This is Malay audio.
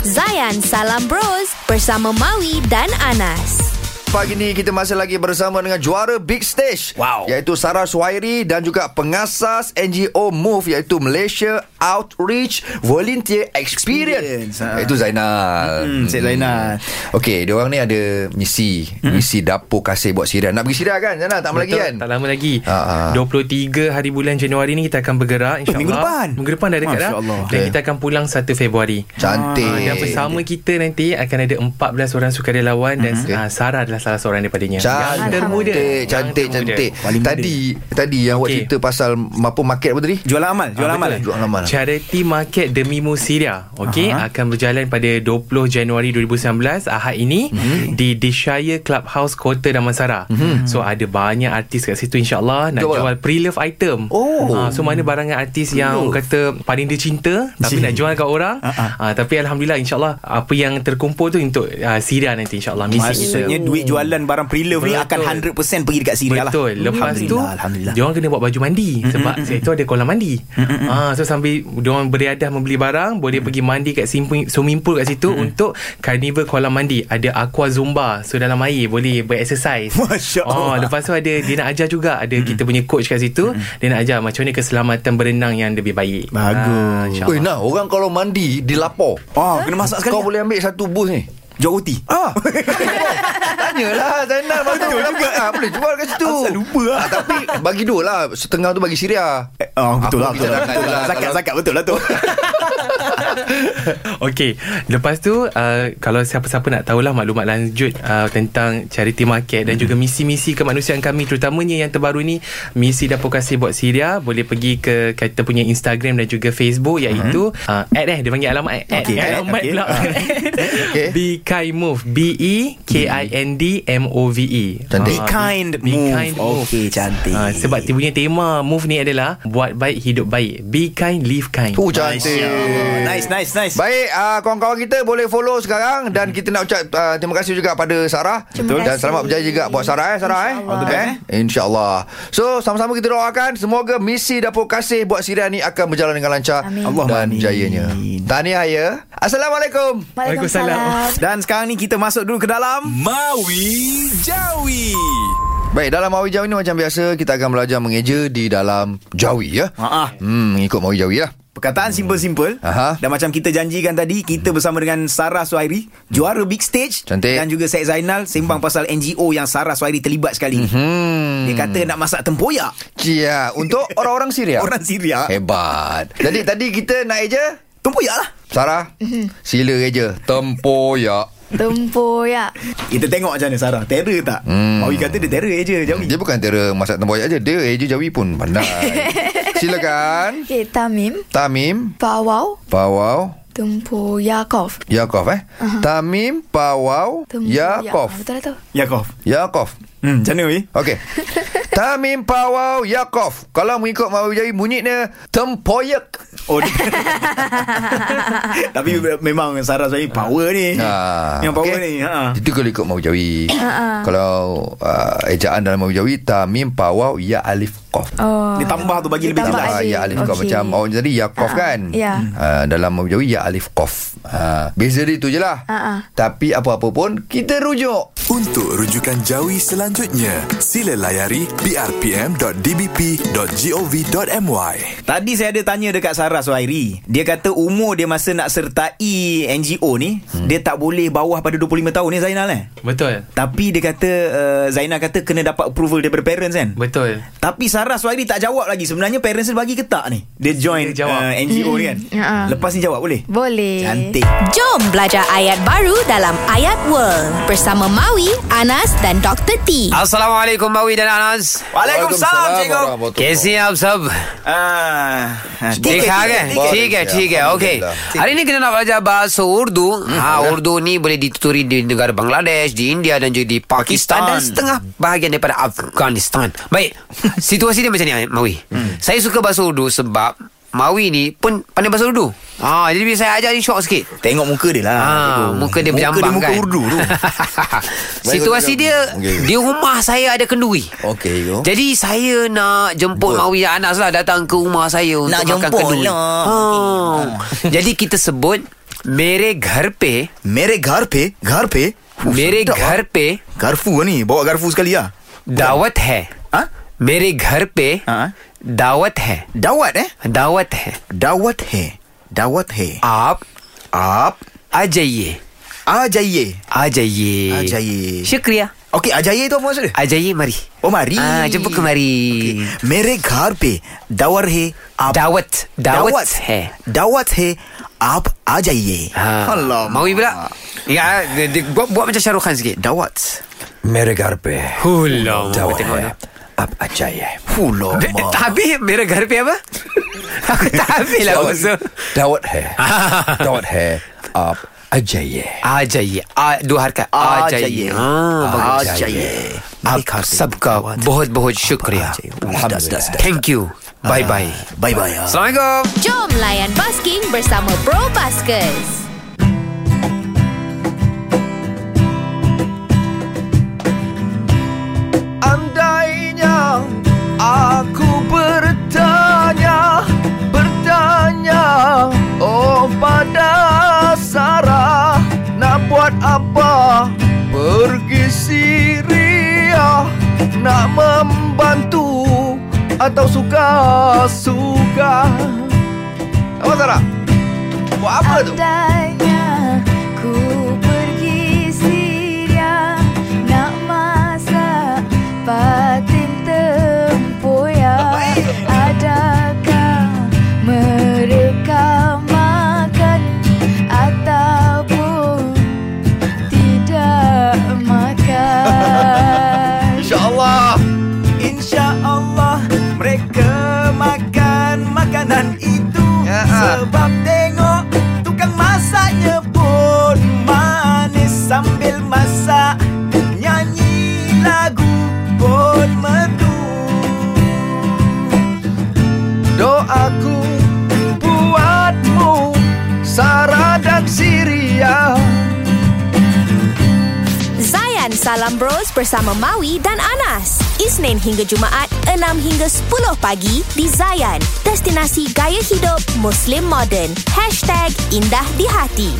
Zayan Salam Bros bersama Maui dan Anas. Pagi ni kita masih lagi bersama dengan juara Big Stage Wow. Iaitu Sarah Suhairi dan juga pengasas NGO MOVE Iaitu Malaysia Outreach Volunteer Experience, Experience, ha. Iaitu Zainal Hmm, Cik Zainal. Okey, dia orang ni ada misi Misi dapur kasih buat Syria Nak pergi Syria kan Zainal? Tak lama lagi kan? Tak lama lagi. Ha, ha. 23 hari bulan Januari ni kita akan bergerak insya-Allah. minggu depan? Minggu depan dah dekat dah. Masya-Allah. Dan Okay. kita akan pulang 1 Februari. Cantik Ah, dan bersama kita nanti akan ada 14 orang sukarelawan dan uh, Sarah adalah salah seorang daripadanya. Yang termuda. Cantik Yang Cantik termuda. cantik. Tadi Tadi yang awak Okey. cerita pasal Mampu market apa tadi? Jualan amal, jualan Ah, amal. betul. Jual amal. Charity Market Demi Musiria okey Aha. akan berjalan pada 20 Januari 2019 Ahad ini Mhm. di Deshire Clubhouse Kota Damansara. So ada banyak artis kat situ insyaallah nak Betul. jual pre-love item. Oh. Ah, so mana barangan artis yang orang kata paling dia cinta tapi Cik. nak jual kat orang. Ah, Ah, tapi alhamdulillah insyaallah apa yang terkumpul tu untuk uh, Syria nanti insyaallah misi Maksudnya kita. duit jualan barang pre-love ni akan Betul. 100% pergi dekat Syria lah. Betul Lepas tu Alhamdulillah, Alhamdulillah. Dia orang kena buat baju mandi Sebab situ ada kolam mandi ha, So sambil Dia orang beriadah membeli barang Boleh pergi mandi kat swimming, swimming pool kat situ Untuk Carnival kolam mandi Ada aqua zumba So dalam air Boleh berexercise Masya Allah. Oh, Lepas tu ada Dia nak ajar juga Ada kita punya coach kat situ Dia nak ajar Macam mana keselamatan berenang Yang lebih baik Bagus. Ah, InsyaAllah. Oi, nah, orang kalau mandi dilapor. Oh, kena masak sekali. Kau boleh ambil satu bus ni. Jual roti. Ah. Tanyalah Zainal Betul juga ah, Boleh jual kat situ Asal lupa lah. ah, Tapi bagi dua lah Setengah tu bagi Syria Eh, Oh, betul Apa lah, betul lah. Betul lah. lah. Betul lah tu. Okey, lepas tu uh, kalau siapa-siapa nak tahulah maklumat lanjut uh, tentang charity market dan juga misi-misi kemanusiaan kami terutamanya yang terbaru ni misi dapur kasih buat Syria boleh pergi ke kita punya Instagram dan juga Facebook iaitu uh, ad eh dia panggil alamat ad Okey, ad, alamat okey. pula. Okey. Be Kind Move B E K I N D M O V E. Cantik. Be kind Be move. kind move. Okey, cantik. Ah, sebab dia punya tema move ni adalah buat baik hidup baik. Be kind live kind Oh cantik. Oh, nice, nice, nice. Baik uh, Kawan-kawan kita Boleh follow sekarang Dan kita nak ucap uh, Terima kasih juga pada Sarah Terima Dan selamat berjaya juga Buat Sarah eh Sarah eh InsyaAllah. The eh? InsyaAllah So sama-sama kita doakan Semoga misi dapur kasih Buat Syria ni Akan berjalan dengan lancar Amin. Dan amin. jayanya Tahniah ya Assalamualaikum Waalaikumsalam. Dan sekarang ni kita masuk dulu ke dalam Maui Jawi. Baik, dalam Mawi Jawi ni macam biasa kita akan belajar mengeja di dalam Jawi ya. Ha ah. Hmm, mengikut Mawi Jawi lah. Perkataan simple-simple Aha. Dan macam kita janjikan tadi Kita bersama dengan Sarah Suhairi Juara Big Stage Cantik. Dan juga Syed Zainal Sembang pasal NGO Yang Sarah Suhairi terlibat sekali Hmm. Dia kata nak masak tempoyak Cia, untuk orang-orang Syria. Orang Syria Hebat. Jadi tadi kita nak eja Tempoyak lah Sarah, sila eja. Tempoyak. Tempoyak. Kita tengok macam mana Sarah Terror tak Hmm. Mawi kata dia terror je Jawi Dia bukan tera masak tempoyak je. Dia eja Jawi pun pandai. Silakan. Okay, Tamim. Tamim, Pawau. Pawau, Tempoyakov. Yakov eh. Tamim, Pawau, Tempoyak. Yakov. Betul lah tu. Yakov Yakov. Hmm, macam mana Wi? Okey. Tamim Pawau Yakov. Kalau mengikut Mawi Jawi bunyinya tempoyak. Oh dia Tapi memang Sarah Suhairi power ni Ha, Yang power okey. ni ha. Itu kalau ikut Mawi Jawi. Kalau uh, ejaan dalam Mawi Jawi Tamim Pawau Ya Alif Kof. Oh. Dia tambah tu bagi lebih Dia tambah jelas. Ya alif okay. Okey. macam awak jadi Yakov kan. ya. Ah, dalam Mawi Jawi ya alif kof. Ah, beza dia tu je lah. Ah, ah. Tapi apa-apa pun kita rujuk. Untuk rujukan Jawi selanjutnya, sila layari brpm.dbp.gov.my. Tadi saya ada tanya dekat Sarah Suhairi Dia kata umur dia masa nak sertai NGO ni hmm. Dia tak boleh bawah pada 25 tahun ni Zainal eh betul Tapi dia kata uh, Zainal kata kena dapat approval daripada parents kan betul Tapi Sarah Suhairi tak jawab lagi Sebenarnya parents dia bagi ke tak ni Dia join Dia jawab. uh, NGO ni kan Ha. Lepas ni jawab boleh Boleh. Cantik Jom belajar ayat baru dalam Ayat World bersama Maui, Anas dan Dr. T. अस्सलाम Mavi dan Anas Waalaikumsalam cikgu warahmatullahi कैसे हैं आप सब Ah, ah, ठीक है ठीक है, ठीक है ठीक है okay hari ni kita nak belajar bahasa Urdu ha Urdu ni boleh dituturi di negara Bangladesh di India dan juga di Pakistan, dan Pakistan. setengah bahagian daripada Afghanistan baik situasi dia macam ni Mawi saya suka bahasa Urdu sebab Mawi ni pun pandai bahasa Urdu ha jadi bila saya ajar ni syok sikit Tengok muka dia lah Ah, cikgu. muka dia berjambang Muka dia muka kan urdu tu Situasi dia Okey. Di rumah saya ada kenduri Okey, go. Jadi saya nak jemput Jemput. Mawi dan Anas lah Datang ke rumah saya Untuk Nak makan jemput kenduri lah. ha. Jadi kita sebut मेरे घर पे Mere घर पे घर पे Fuh, मेरे sedap, घर ah. पे Garfu ni Bawa garfu sekali lah दावत है Ha? मेरे घर पे हाँ? दावत है Dawat eh दावत है Dawat hai दावत है। आप आप। आ जाइए। आ जाइए। आ जाइए। आ जाइए। शुक्रिया। ओके आ जाइए तो मोसर। आ जाइए मरी। ओ मारी। जब मरी okay. मेरे घर पे दावर है आप दावत दावत, है। दावत है आप आ जाइए। हाँ। mau ibra ya buat बहुत macam Shahrukh Khan से दावत। मेरे घर पे हुलो दावत है। आप आ जाइए। हुलो तभी मेरे घर पे अब। Aku tak habis lah kot so, Daud hai Daud hai आप आ जाइए आ जाइए दो हरकत आ जाइए आ जाइए आपका सबका बहुत बहुत शुक्रिया thank you Bye bye. Bye bye. Assalamualaikum. Jom layan basking bersama Pro Baskers. Nak membantu Atau suka-suka Apa Sarah? Buat apa tu? Andainya Zayan Salam Bros bersama Maui dan Anas. Isnin hingga Jumaat 6 hingga 10 pagi di Zayan. Destinasi gaya hidup Muslim modern. #Indah di hati.